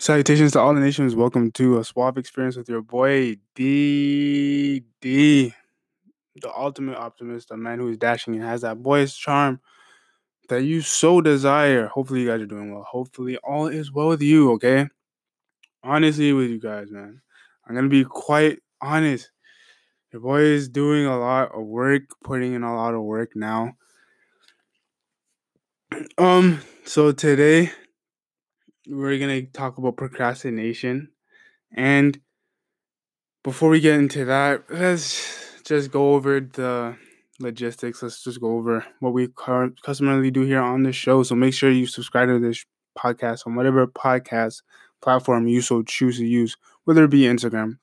Salutations to all the nations. Welcome to a suave experience with your boy D D, the ultimate optimist, a man who is dashing and has that boyish charm that you so desire. Hopefully, you guys are doing well. Hopefully, all is well with you. Okay, honestly, with you guys, man, I'm gonna be quite honest. Your boy is doing a lot of work, putting in a lot of work now. Um, so today we're gonna talk about procrastination. And before we get into that, let's just go over the logistics. Let's just go over what we customarily do here on the show. So make sure you subscribe to this podcast on whatever podcast platform you so choose to use, whether it be Instagram,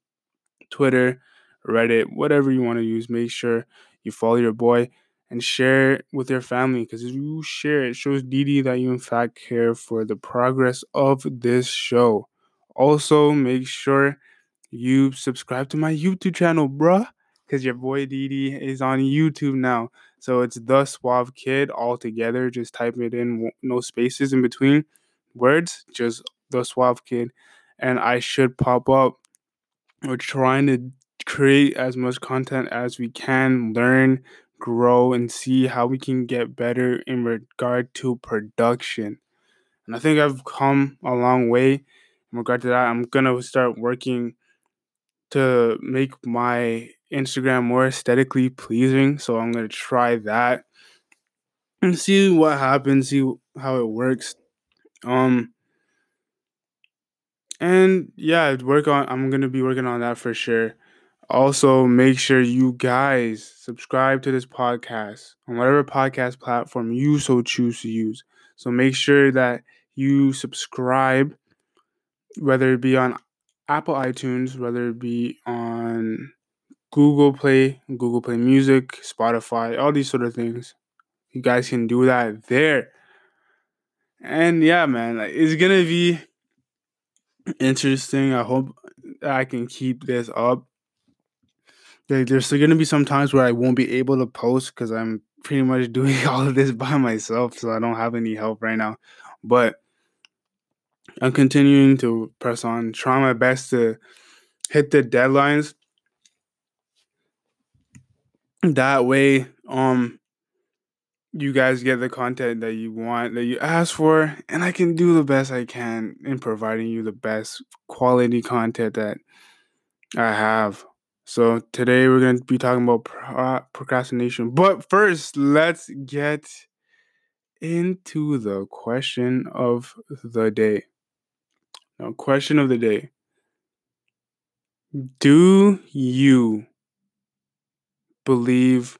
Twitter, Reddit, whatever you want to use. Make sure you follow your boy and share it with your family because if you share it, it shows Didi that you in fact care for the progress of this show. Also, make sure you subscribe to my YouTube channel, bruh, because your boy Didi is on YouTube now. So it's the Suave Kid all together. Just type it in, no spaces in between words, just the Suave Kid, and I should pop up. We're trying to create as much content as we can, learn, grow, and see how we can get better in regard to production. And I think I've come a long way in regard to that. I'm gonna start working to make my Instagram more aesthetically pleasing. So I'm gonna try that and see what happens, see how it works. Um and yeah, work on I'm gonna be working on that for sure. Also, make sure you guys subscribe to this podcast on whatever podcast platform you so choose to use. So make sure that you subscribe, whether it be on Apple iTunes, whether it be on Google Play, Google Play Music, Spotify, all these sort of things. You guys can do that there. And yeah, man, like, it's gonna be interesting. I hope I can keep this up. Like, there's gonna be some times where I won't be able to post because I'm pretty much doing all of this by myself, so I don't have any help right now. But I'm continuing to press on, try my best to hit the deadlines. That way, um, you guys get the content that you want, that you ask for, and I can do the best I can in providing you the best quality content that I have. So today we're going to be talking about pro- uh, procrastination. But first, let's get into the question of the day. Now, question of the day Do you believe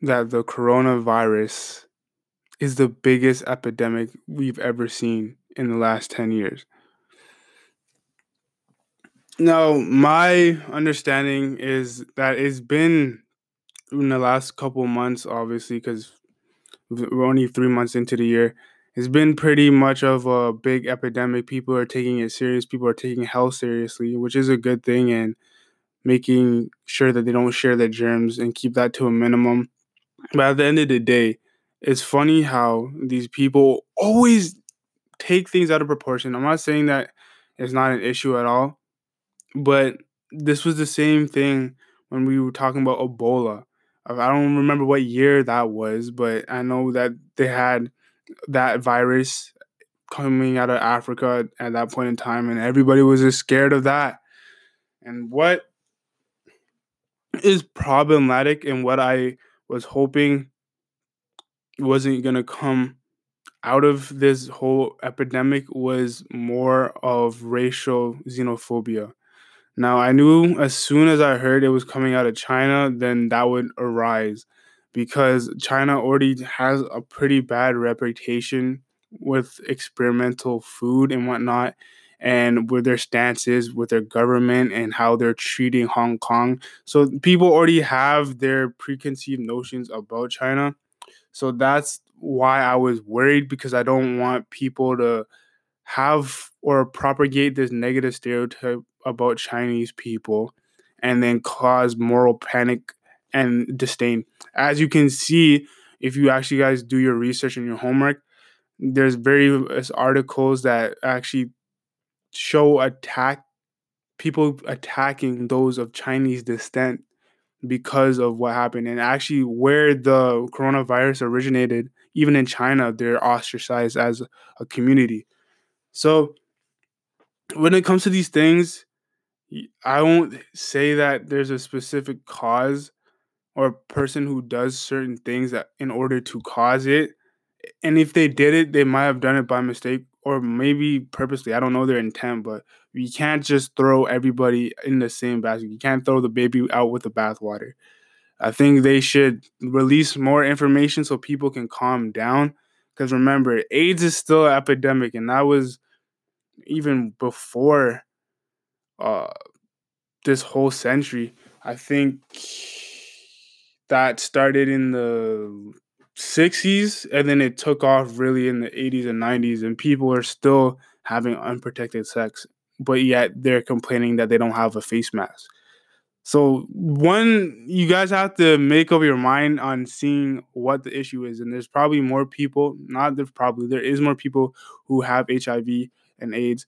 that the coronavirus is the biggest epidemic we've ever seen in the last 10 years? Now, my understanding is that it's been in the last couple months, obviously, because we're only three months into the year it's been pretty much of a big epidemic. People are taking it serious. People are taking health seriously, which is a good thing, and making sure that they don't share their germs and keep that to a minimum. But at the end of the day, it's funny how these people always take things out of proportion. I'm not saying that it's not an issue at all, but this was the same thing when we were talking about Ebola. I don't remember what year that was, but I know that they had that virus coming out of Africa at that point in time, and everybody was just scared of that. And what is problematic and what I was hoping wasn't going to come out of this whole epidemic was more of racial xenophobia. Now, I knew as soon as I heard it was coming out of China, then that would arise because China already has a pretty bad reputation with experimental food and whatnot, and with their stances with their government and how they're treating Hong Kong. So people already have their preconceived notions about China. So that's why I was worried because I don't want people to have or propagate this negative stereotype about Chinese people and then cause moral panic and disdain. As you can see, if you actually guys do your research and your homework, there's various articles that actually show attack people attacking those of Chinese descent because of what happened and actually where the coronavirus originated even in China they're ostracized as a community so when it comes to these things I won't say that there's a specific cause or person who does certain things that in order to cause it and if they did it they might have done it by mistake or maybe purposely. I don't know their intent, but you can't just throw everybody in the same basket. You can't throw the baby out with the bathwater. I think they should release more information so people can calm down. Because remember, AIDS is still an epidemic, and that was even before uh, this whole century. I think that started in the 60s and then it took off really in the 80s and 90s and people are still having unprotected sex but yet they're complaining that they don't have a face mask so one you guys have to make up your mind on seeing what the issue is and there's probably more people not there's probably there is more people who have hiv and aids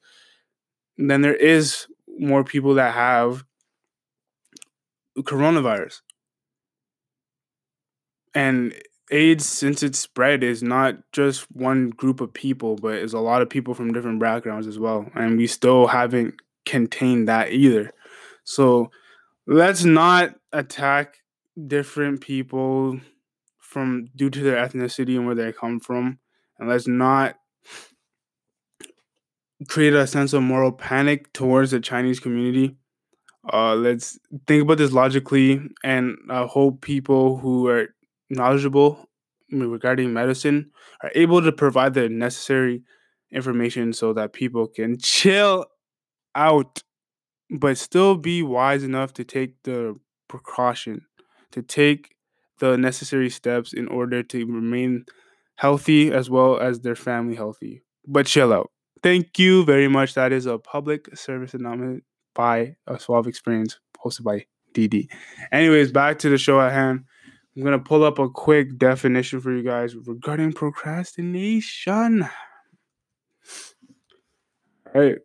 than there is more people that have coronavirus and AIDS, since it's spread, is not just one group of people, but is a lot of people from different backgrounds as well. And we still haven't contained that either. So let's not attack different people from due to their ethnicity and where they come from. And let's not create a sense of moral panic towards the Chinese community. Uh, let's think about this logically and uh, hope people who are knowledgeable regarding medicine are able to provide the necessary information so that people can chill out but still be wise enough to take the precaution to take the necessary steps in order to remain healthy as well as their family healthy but chill out thank you very much that is a public service announcement by a suave experience hosted by dd anyways back to the show at hand I'm going to pull up a quick definition for you guys regarding procrastination. All right.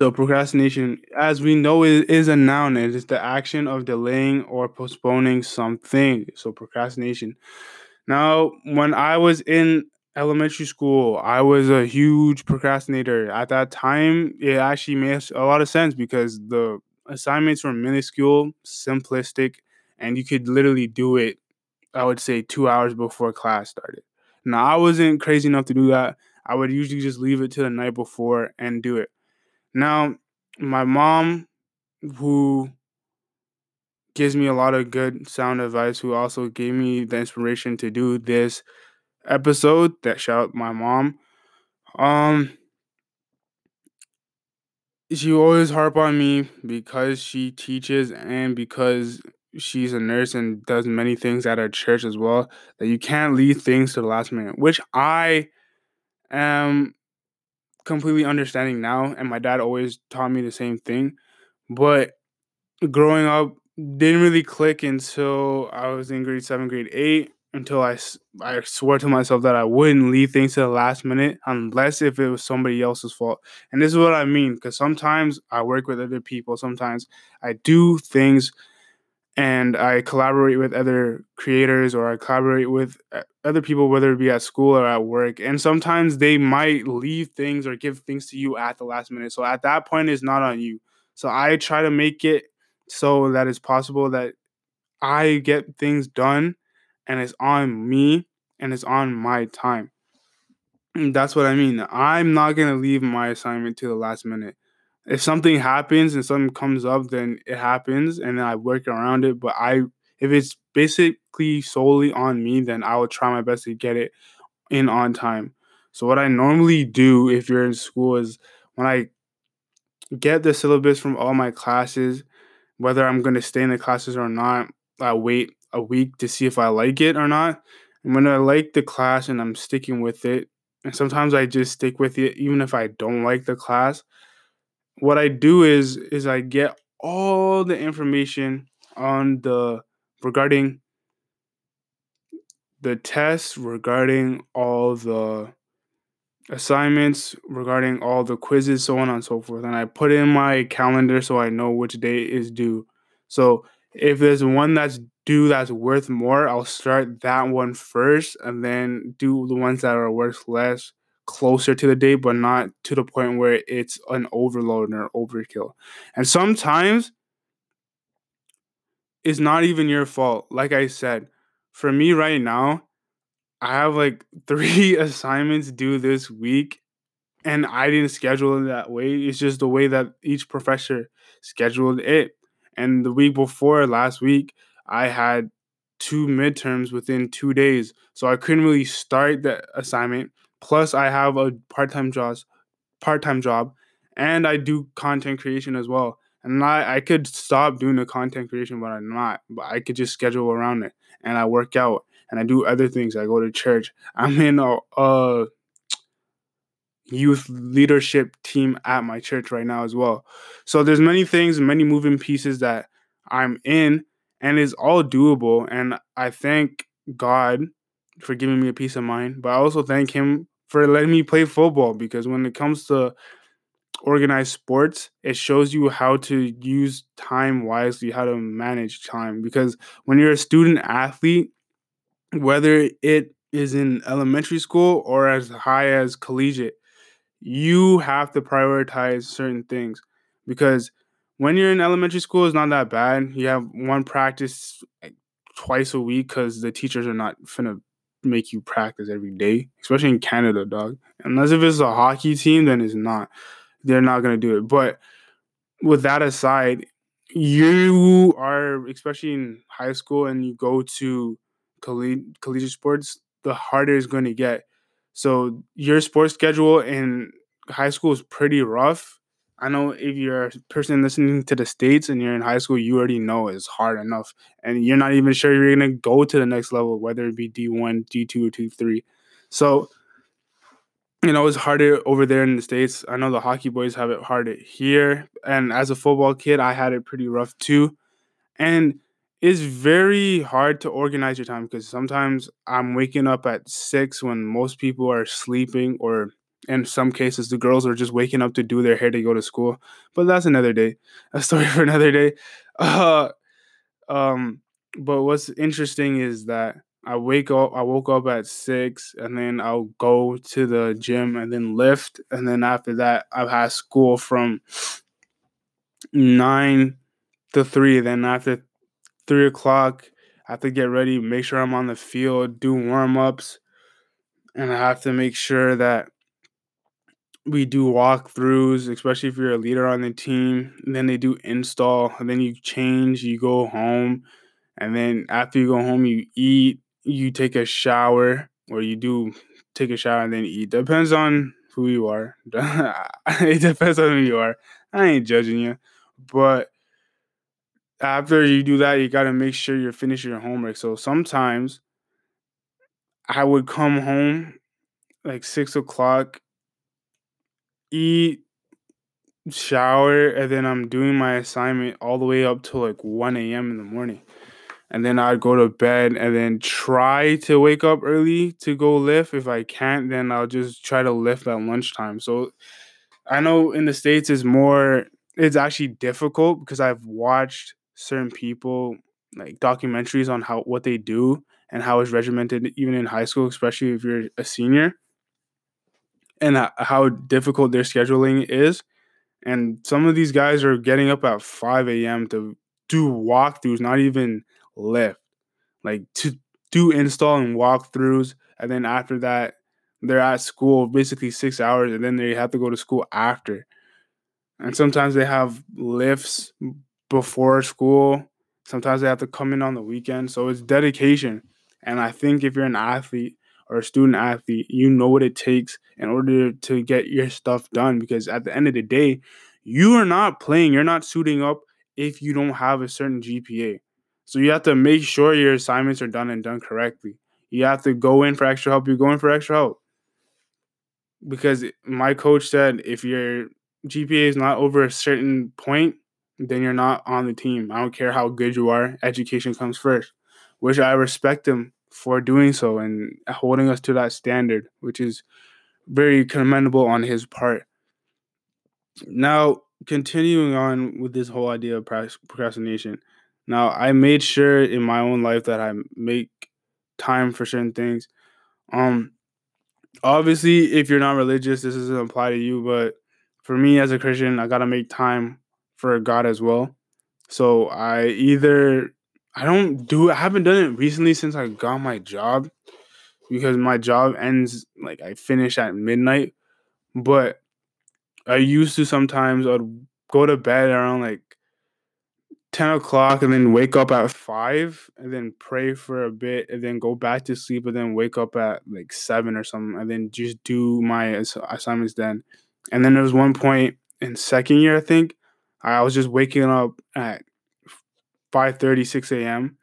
So, procrastination, as we know, it is a noun. It is the action of delaying or postponing something. So, procrastination. Now, when I was in elementary school, I was a huge procrastinator. At that time, it actually made a lot of sense because the assignments were minuscule, simplistic, and you could literally do it, I would say, two hours before class started. Now, I wasn't crazy enough to do that. I would usually just leave it to the night before and do it. Now, my mom, who gives me a lot of good sound advice, who also gave me the inspiration to do this episode that shout out my mom. Um she always harp on me because she teaches and because she's a nurse and does many things at our church as well that you can't leave things to the last minute which i am completely understanding now and my dad always taught me the same thing but growing up didn't really click until i was in grade 7 grade 8 until I, I swore to myself that I wouldn't leave things to the last minute unless if it was somebody else's fault. And this is what I mean because sometimes I work with other people, sometimes I do things and I collaborate with other creators or I collaborate with uh, other people, whether it be at school or at work. And sometimes they might leave things or give things to you at the last minute. So at that point, it's not on you. So I try to make it so that it's possible that I get things done and it's on me and it's on my time. And that's what I mean. I'm not going to leave my assignment to the last minute. If something happens and something comes up, then it happens and I work around it. But I, if it's basically solely on me, then I will try my best to get it in on time. So, what I normally do if you're in school is when I get the syllabus from all my classes, whether I'm going to stay in the classes or not, I wait a week to see if I like it or not. And when I like the class and I'm sticking with it, and sometimes I just stick with it even if I don't like the class, what I do is is I get all the information on the regarding the tests, regarding all the assignments, regarding all the quizzes, so on and so forth. And I put in my calendar so I know which day is due. So if there's one that's due that's worth more, I'll start that one first and then do the ones that are worth less closer to the date, but not to the point where it's an overload or overkill. And sometimes it's not even your fault. Like I said, for me right now, I have like three assignments due this week, and I didn't schedule it that way. It's just the way that each professor scheduled it. And the week before last week, I had two midterms within two days. So I couldn't really start the assignment. Plus, I have a part-time job, part-time job, and I do content creation as well. And I, I could stop doing the content creation, but I'm not. But I could just schedule around it. And I work out and I do other things. I go to church. I'm in a, a youth leadership team at my church right now as well. So there's many things, many moving pieces that I'm in and it's all doable. And I thank God for giving me a peace of mind, but I also thank him for letting me play football because when it comes to organized sports, it shows you how to use time wisely, how to manage time. Because when you're a student athlete, whether it is in elementary school or as high as collegiate, you have to prioritize certain things because when you're in elementary school, it's not that bad. You have one practice eh, twice a week because the teachers are not finna make you practice every day, especially in Canada, dog. Unless if it's a hockey team, then it's not. They're not gonna do it. But with that aside, you are especially in high school and you go to collegiate collegiate sports, the harder it's going to get. So your sports schedule in high school is pretty rough. I know if you're a person listening to the states and you're in high school, you already know it's hard enough, and you're not even sure you're gonna go to the next level, whether it be D one, D two, or D three. So, you know, it's harder over there in the states. I know the hockey boys have it harder here, and as a football kid, I had it pretty rough too. And it's very hard to organize your time because sometimes I'm waking up at six when most people are sleeping, or in some cases, the girls are just waking up to do their hair to go to school. But that's another day, a story for another day. Uh, um, but what's interesting is that I wake up, I woke up at six, and then I'll go to the gym and then lift, and then after that, I've had school from nine to three. Then after three o'clock. I have to get ready, make sure I'm on the field, do warm ups, and I have to make sure that we do walkthroughs, especially if you're a leader on the team. And then they do install, and then you change, you go home, and then after you go home, you eat, you take a shower, or you do take a shower and then eat. Depends on who you are. it depends on who you are. I ain't judging you, but after you do that, you got to make sure you're finishing your homework. So sometimes I would come home like six o'clock, eat, shower, and then I'm doing my assignment all the way up to like 1 a.m. in the morning. And then I'd go to bed and then try to wake up early to go lift. If I can't, then I'll just try to lift at lunchtime. So I know in the States is more, it's actually difficult because I've watched certain people like documentaries on how what they do and how it's regimented even in high school especially if you're a senior and how difficult their scheduling is and some of these guys are getting up at 5 a.m to do walkthroughs not even lift like to do install and walkthroughs and then after that they're at school basically six hours and then they have to go to school after and sometimes they have lifts before school. Sometimes they have to come in on the weekend. So it's dedication. And I think if you're an athlete or a student athlete, you know what it takes in order to get your stuff done. Because at the end of the day, you are not playing, you're not suiting up if you don't have a certain GPA. So you have to make sure your assignments are done and done correctly. You have to go in for extra help, you're going for extra help. Because my coach said if your GPA is not over a certain point, then you're not on the team. I don't care how good you are, education comes first, which I respect him for doing so and holding us to that standard, which is very commendable on his part. Now, continuing on with this whole idea of procrastination. Now, I made sure in my own life that I make time for certain things. Um obviously if you're not religious, this doesn't apply to you, but for me as a Christian, I got to make time for God as well. So I either I don't do I haven't done it recently since I got my job because my job ends like I finish at midnight. But I used to sometimes I'd go to bed around like 10 o'clock and then wake up at 5 and then pray for a bit and then go back to sleep and then wake up at like 7 or something and then just do my assignments then. And then there was one point in second year, I think, I was just waking up at 5 30, 6 a.m.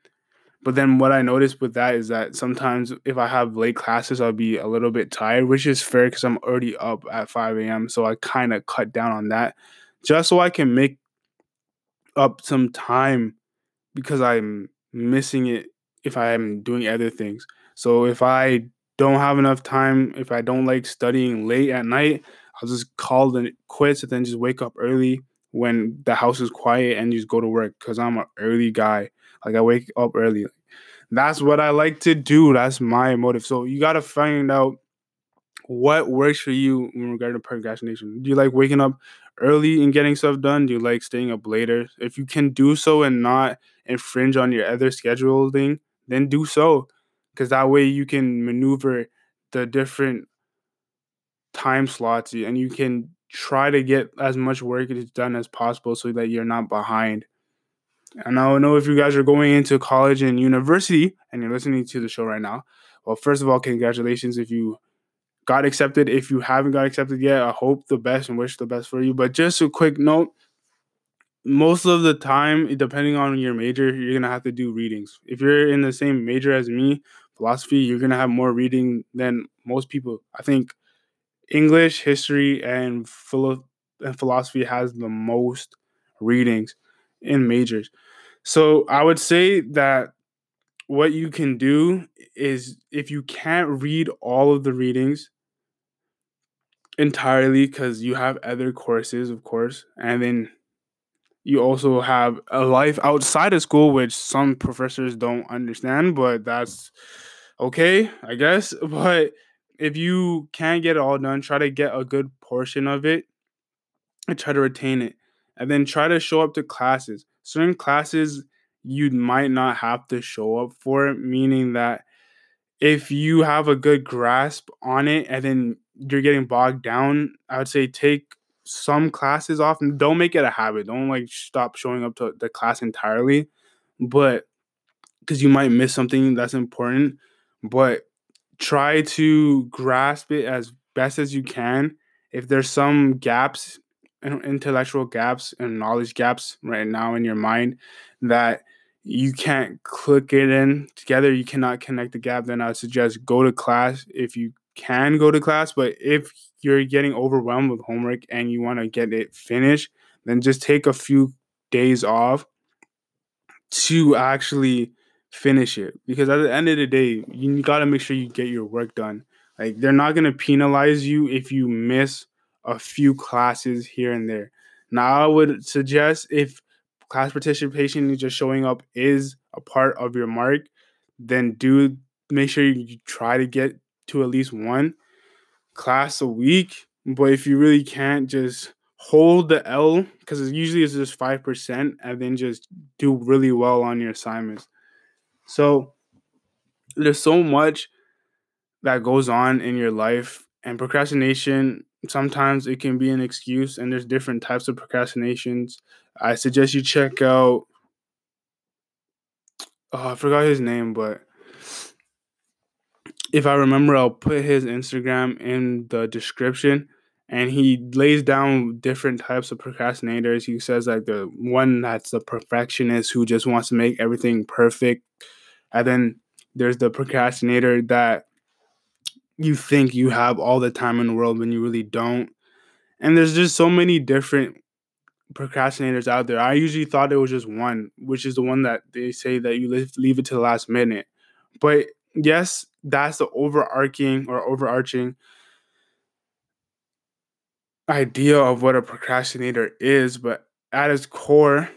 But then what I noticed with that is that sometimes if I have late classes, I'll be a little bit tired, which is fair because I'm already up at 5 a.m. So I kind of cut down on that just so I can make up some time because I'm missing it if I am doing other things. So if I don't have enough time, if I don't like studying late at night, I'll just call it quits and then just wake up early when the house is quiet and you just go to work because I'm an early guy. Like I wake up early. That's what I like to do. That's my motive. So you gotta find out what works for you in regard to procrastination. Do you like waking up early and getting stuff done? Do you like staying up later? If you can do so and not infringe on your other scheduling, then do so. Because that way you can maneuver the different time slots and you can try to get as much work as done as possible so that you're not behind. And I don't know if you guys are going into college and university and you're listening to the show right now. Well, first of all, congratulations if you got accepted. If you haven't got accepted yet, I hope the best and wish the best for you. But just a quick note most of the time, depending on your major, you're going to have to do readings. If you're in the same major as me, philosophy, you're going to have more reading than most people. I think English, history, and, philo- and philosophy has the most readings in majors. So I would say that what you can do is if you can't read all of the readings entirely because you have other courses, of course, and then you also have a life outside of school, which some professors don't understand, but that's okay, I guess. But if you can't get it all done, try to get a good portion of it and try to retain it. And then try to show up to classes. Certain classes you might not have to show up for, meaning that if you have a good grasp on it and then you're getting bogged down, I would say take some classes off and don't make it a habit. Don't like stop showing up to the class entirely, but because you might miss something that's important. But try to grasp it as best as you can. If there's some gaps, intellectual gaps and knowledge gaps right now in your mind that you can't click it in together, you cannot connect the gap, then I suggest go to class if you can go to class. But if you're getting overwhelmed with homework and you want to get it finished, then just take a few days off to actually finish it. Because at the end of the day you got to make sure you get your work done. Like they're not going to penalize you if you miss a few classes here and there. Now i would suggest if class participation just showing up is a part of your mark then do make sure you try to get to at least one class a week. But if you really can't just hold the l because usually it's just 5% and then just do really well on your assignments so there's so much that goes on in your life and procrastination sometimes it can be an excuse and there's different types of procrastinations. I suggest you check out oh, I forgot his name, but if I remember, I'll put his Instagram in the description. And he lays down different types of procrastinators. He says like the one that's the perfectionist who just wants to make everything perfect and then there's the procrastinator that you think you have all the time in the world when you really don't. And there's just so many different procrastinators out there. I usually thought it was just one, which is the one that they say that you leave, it to the last minute. But yes, that's the overarching or overarching idea of what a procrastinator is, but at its core,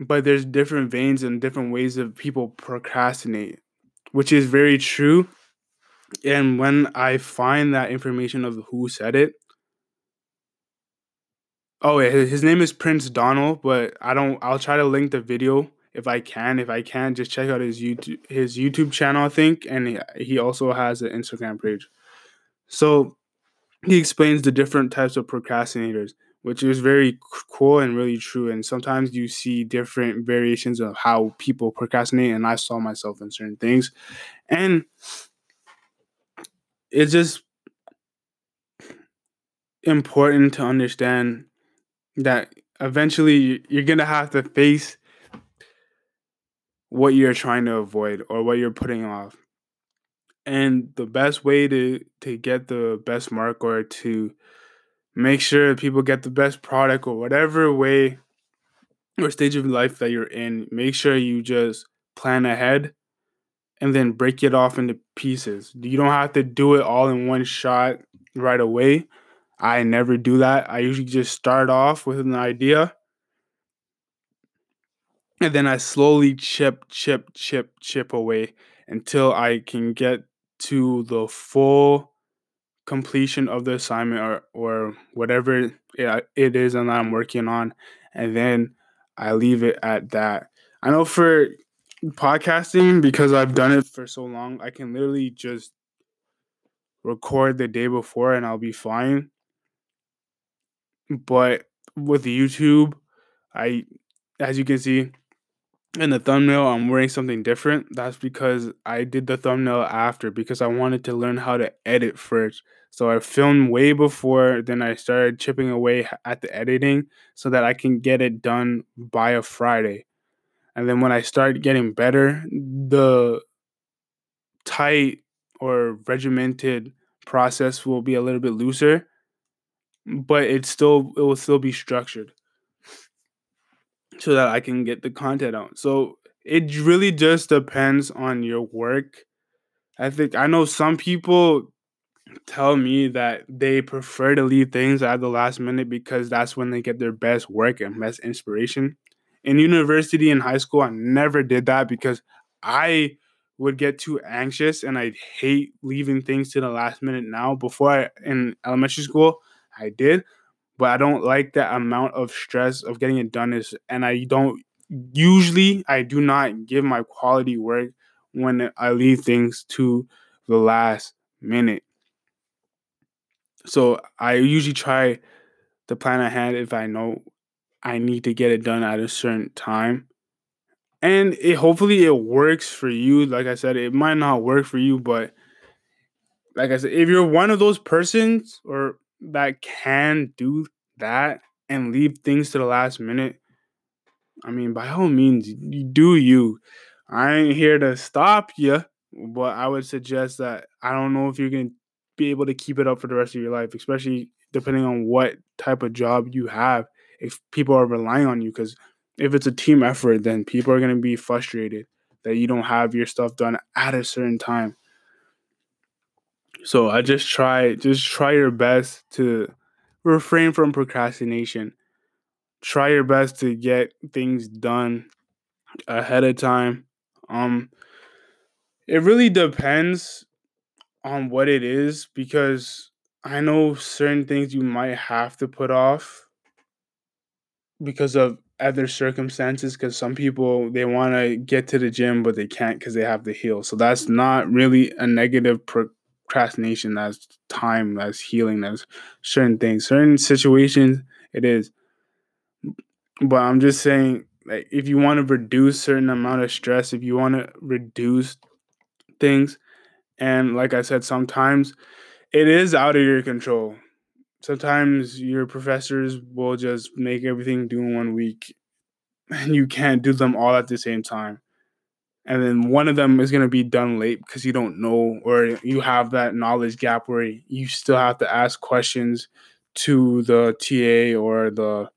but there's different veins and different ways of people procrastinate, which is very true. And when I find that information of who said it, oh, his name is Prince Donald, but I don't. I'll try to link the video if I can. If I can, just check out his YouTube his YouTube channel, I think, and he, he also has an Instagram page. So he explains the different types of procrastinators, which is very cool and really true. And sometimes you see different variations of how people procrastinate, and I saw myself in certain things, and it's just important to understand that eventually you're gonna have to face what you're trying to avoid or what you're putting off. And the best way to to get the best mark or to make sure people get the best product or whatever way or stage of life that you're in, make sure you just plan ahead and then break it off into pieces. You don't have to do it all in one shot right away. I never do that. I usually just start off with an idea and then I slowly chip, chip, chip, chip away until I can get to the full completion of the assignment or, or whatever it is that I'm working on. And then I leave it at that. I know for podcasting, because I've done it for so long, I can literally just record the day before and I'll be fine. But with YouTube, I, as you can see, in the thumbnail I'm wearing something different. That's because I did the thumbnail after because I wanted to learn how to edit first. So I filmed way before, then I started chipping away at the editing so that I can get it done by a Friday. And then when I start getting better, the tight or regimented process will be a little bit looser, but it still it will still be structured so that I can get the content out. So it really just depends on your work. I think I know some people tell me that they prefer to leave things at the last minute because that's when they get their best work and best inspiration. In university and high school, I never did that because I would get too anxious and I'd hate leaving things to the last minute now. Before I in elementary school, I did, but I don't like that amount of stress of getting it done is and I don't usually I do not give my quality work when I leave things to the last minute. So I usually try the plan I had if I know I need to get it done at a certain time. And it hopefully it works for you. Like I said, it might not work for you, but like I said, if you're one of those persons or that can do that and leave things to the last minute, I mean, by all means, you do you. I ain't here to stop you, but I would suggest that I don't know if you're going to be able to keep it up for the rest of your life, especially depending on what type of job you have. If people are relying on you, because if it's a team effort, then people are going to be frustrated that you don't have your stuff done at a certain time. So I just try just try your best to refrain from procrastination. Try your best to get things done ahead of time. Um it really depends on what it is because I know certain things you might have to put off because of other circumstances because some people they want to get to the gym but they can't because they have to heal. So that's not really a negative procrastination that's time that's healing that's certain things. Certain situations it is. But i'm just saying like if you want to reduce certain amount of stress if you want to reduce things and like i said sometimes it is out of your control. Sometimes your professors will just make everything do in one week and you can't do them all at the same time. And then one of them is going to be done late because you don't know or you have that knowledge gap where you still have to ask questions to the TA or the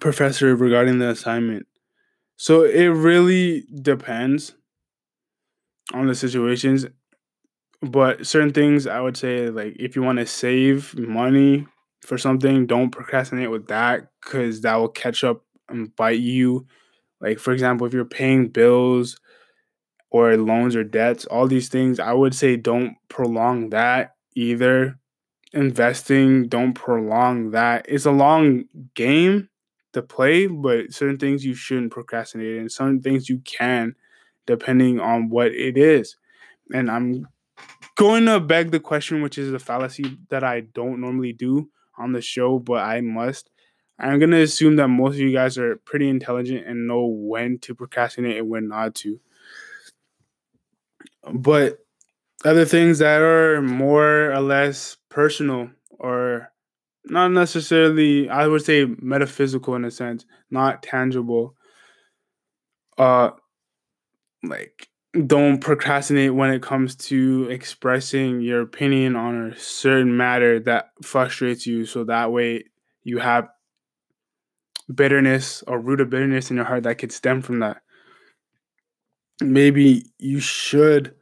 professor regarding the assignment. So it really depends on the situations. But certain things I would say, like if you want to save money for something, don't procrastinate with that because that will catch up and bite you. Like, for example, if you're paying bills or loans or debts, all these things, I would say don't prolong that either. Investing, don't prolong that. It's a long game to play, but certain things you shouldn't procrastinate and certain things you can depending on what it is. And I'm going to beg the question, which is a fallacy that I don't normally do on the show, but I must. I'm going to assume that most of you guys are pretty intelligent and know when to procrastinate and when not to. But other things that are more or less personal or not necessarily, I would say metaphysical in a sense, not tangible. Uh, like don't procrastinate when it comes to expressing your opinion on a certain matter that frustrates you so that way you have bitterness or root of bitterness in your heart that could stem from that. Maybe you should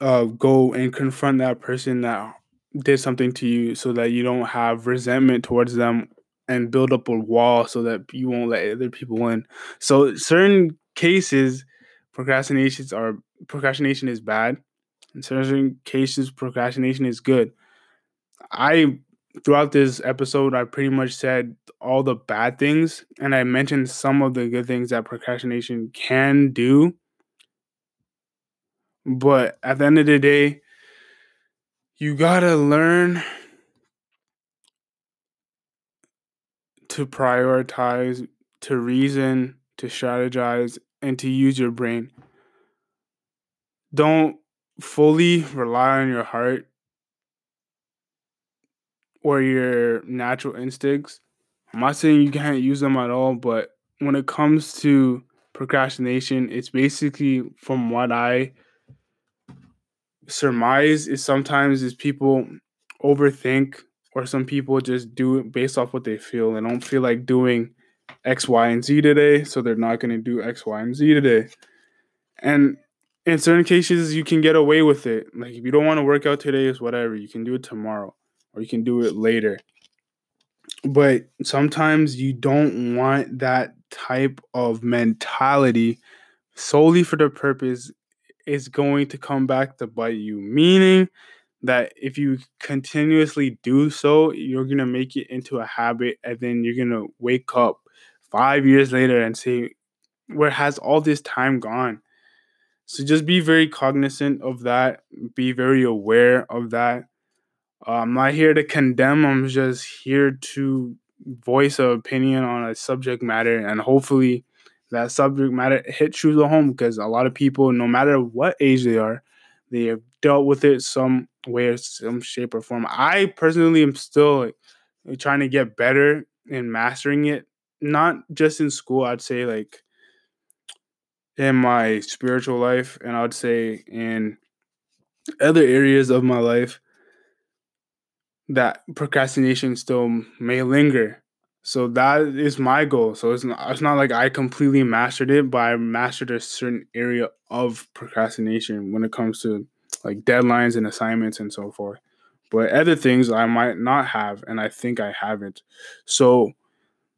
uh, go and confront that person that did something to you so that you don't have resentment towards them and build up a wall so that you won't let other people in. So certain cases procrastinations are procrastination is bad. In certain cases, procrastination is good. I throughout this episode, I pretty much said all the bad things, and I mentioned some of the good things that procrastination can do. But at the end of the day, you gotta learn to prioritize, to reason, to strategize, and to use your brain. Don't fully rely on your heart or your natural instincts. I'm not saying you can't use them at all, but when it comes to procrastination, it's basically from what I surmise is sometimes is people overthink or some people just do it based off what they feel and don't feel like doing X, Y, and Z today, so they're not going to do X, Y, and Z today. And in certain cases, you can get away with it. Like if you don't want to work out today, is whatever. You can do it tomorrow, or you can do it later. But sometimes you don't want that type of mentality solely for the purpose is going to come back to bite you. Meaning that if you continuously do so, you're gonna make it into a habit, and then you're gonna wake up five years later and say, where has all this time gone? So just be very cognizant of that. Be very aware of that. I'm not here to condemn. I'm just here to voice an opinion on a subject matter, and hopefully, that subject matter hits true to home because a lot of people, no matter what age they are, they have dealt with it some way or some shape or form. I personally am still like, trying to get better in mastering it not just in school, I'd say like in my spiritual life, and I'd say in other areas of my life that procrastination still may linger. So that is my goal. So it's not, it's not like I completely mastered it, but I mastered a certain area of procrastination when it comes to like deadlines and assignments and so forth. But other things I might not have, and I think I haven't. So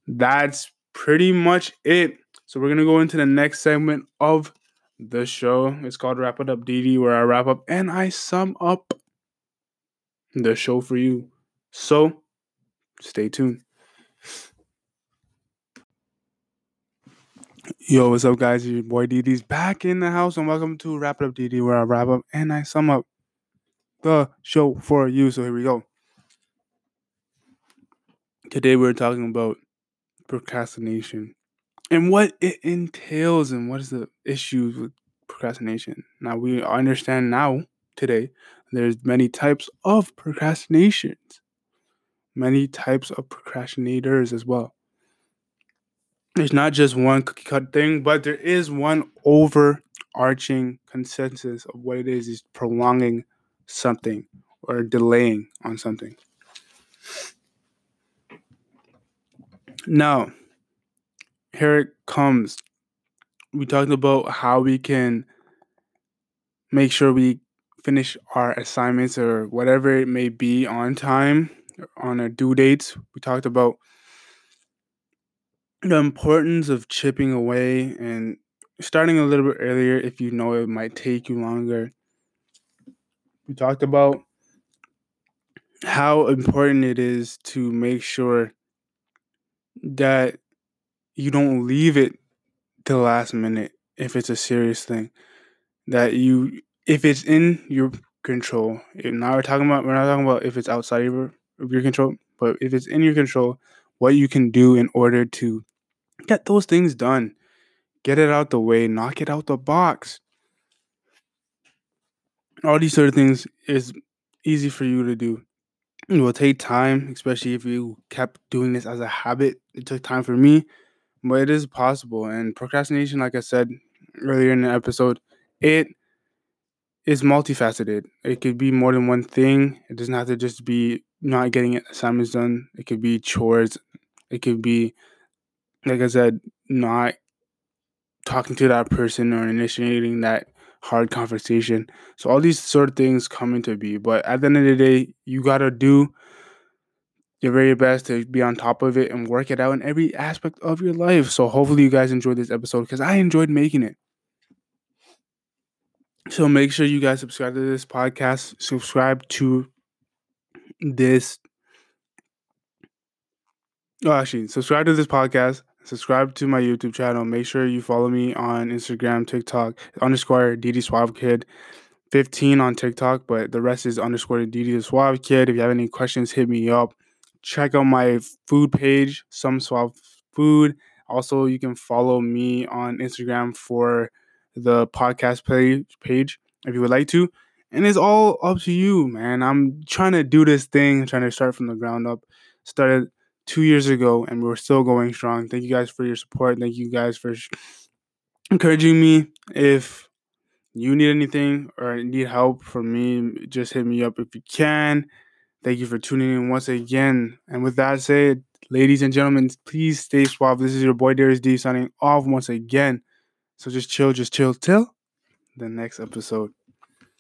that's pretty much it. So we're gonna go into the next segment of the show. It's called Wrap It Up DD, where I wrap up and I sum up the show for you. So stay tuned. Yo, what's up, guys? Your boy DD's back in the house, and welcome to Wrap It Up DD, where I wrap up and I sum up the show for you. So here we go. Today we're talking about procrastination and what it entails and what is the issues with procrastination. Now we understand now today there's many types of procrastinations, many types of procrastinators as well. There's not just one cookie cut thing, but there is one overarching consensus of what it is is prolonging something or delaying on something. Now, here it comes. We talked about how we can make sure we finish our assignments or whatever it may be on time on our due dates. We talked about the importance of chipping away and starting a little bit earlier if you know it might take you longer. We talked about how important it is to make sure that you don't leave it to the last minute if it's a serious thing. That you, if it's in your control, if now we're talking about, we're not talking about if it's outside of your, of your control, but if it's in your control, what you can do in order to get those things done. Get it out the way, knock it out the box. All these sort of things is easy for you to do. It will take time, especially if you kept doing this as a habit. It took time for me, but it is possible. And procrastination, like I said earlier in the episode, it is multifaceted. It could be more than one thing. It doesn't have to just be not getting assignments done. It could be chores. It could be, like I said, not talking to that person or initiating that hard conversation. So all these sort of things come into be. But at the end of the day, you gotta do your very best to be on top of it and work it out in every aspect of your life. So hopefully you guys enjoyed this episode because I enjoyed making it. So make sure you guys subscribe to this podcast, subscribe to this. Oh, actually, subscribe to this podcast, subscribe to my YouTube channel. Make sure you follow me on Instagram, TikTok, underscore DD Suave Kid. 15 on TikTok, but the rest is underscore DD the Suave Kid. If you have any questions, hit me up. Check out my food page, Some Suave Food. Also, you can follow me on Instagram for the podcast page, page if you would like to. And it's all up to you, man. I'm trying to do this thing, trying to start from the ground up. Started two years ago, and we're still going strong. Thank you guys for your support. Thank you guys for encouraging me. If you need anything or need help from me, just hit me up if you can. Thank you for tuning in once again. And with that said, ladies and gentlemen, please stay suave. This is your boy Darius D signing off once again. So just chill, just chill till the next episode.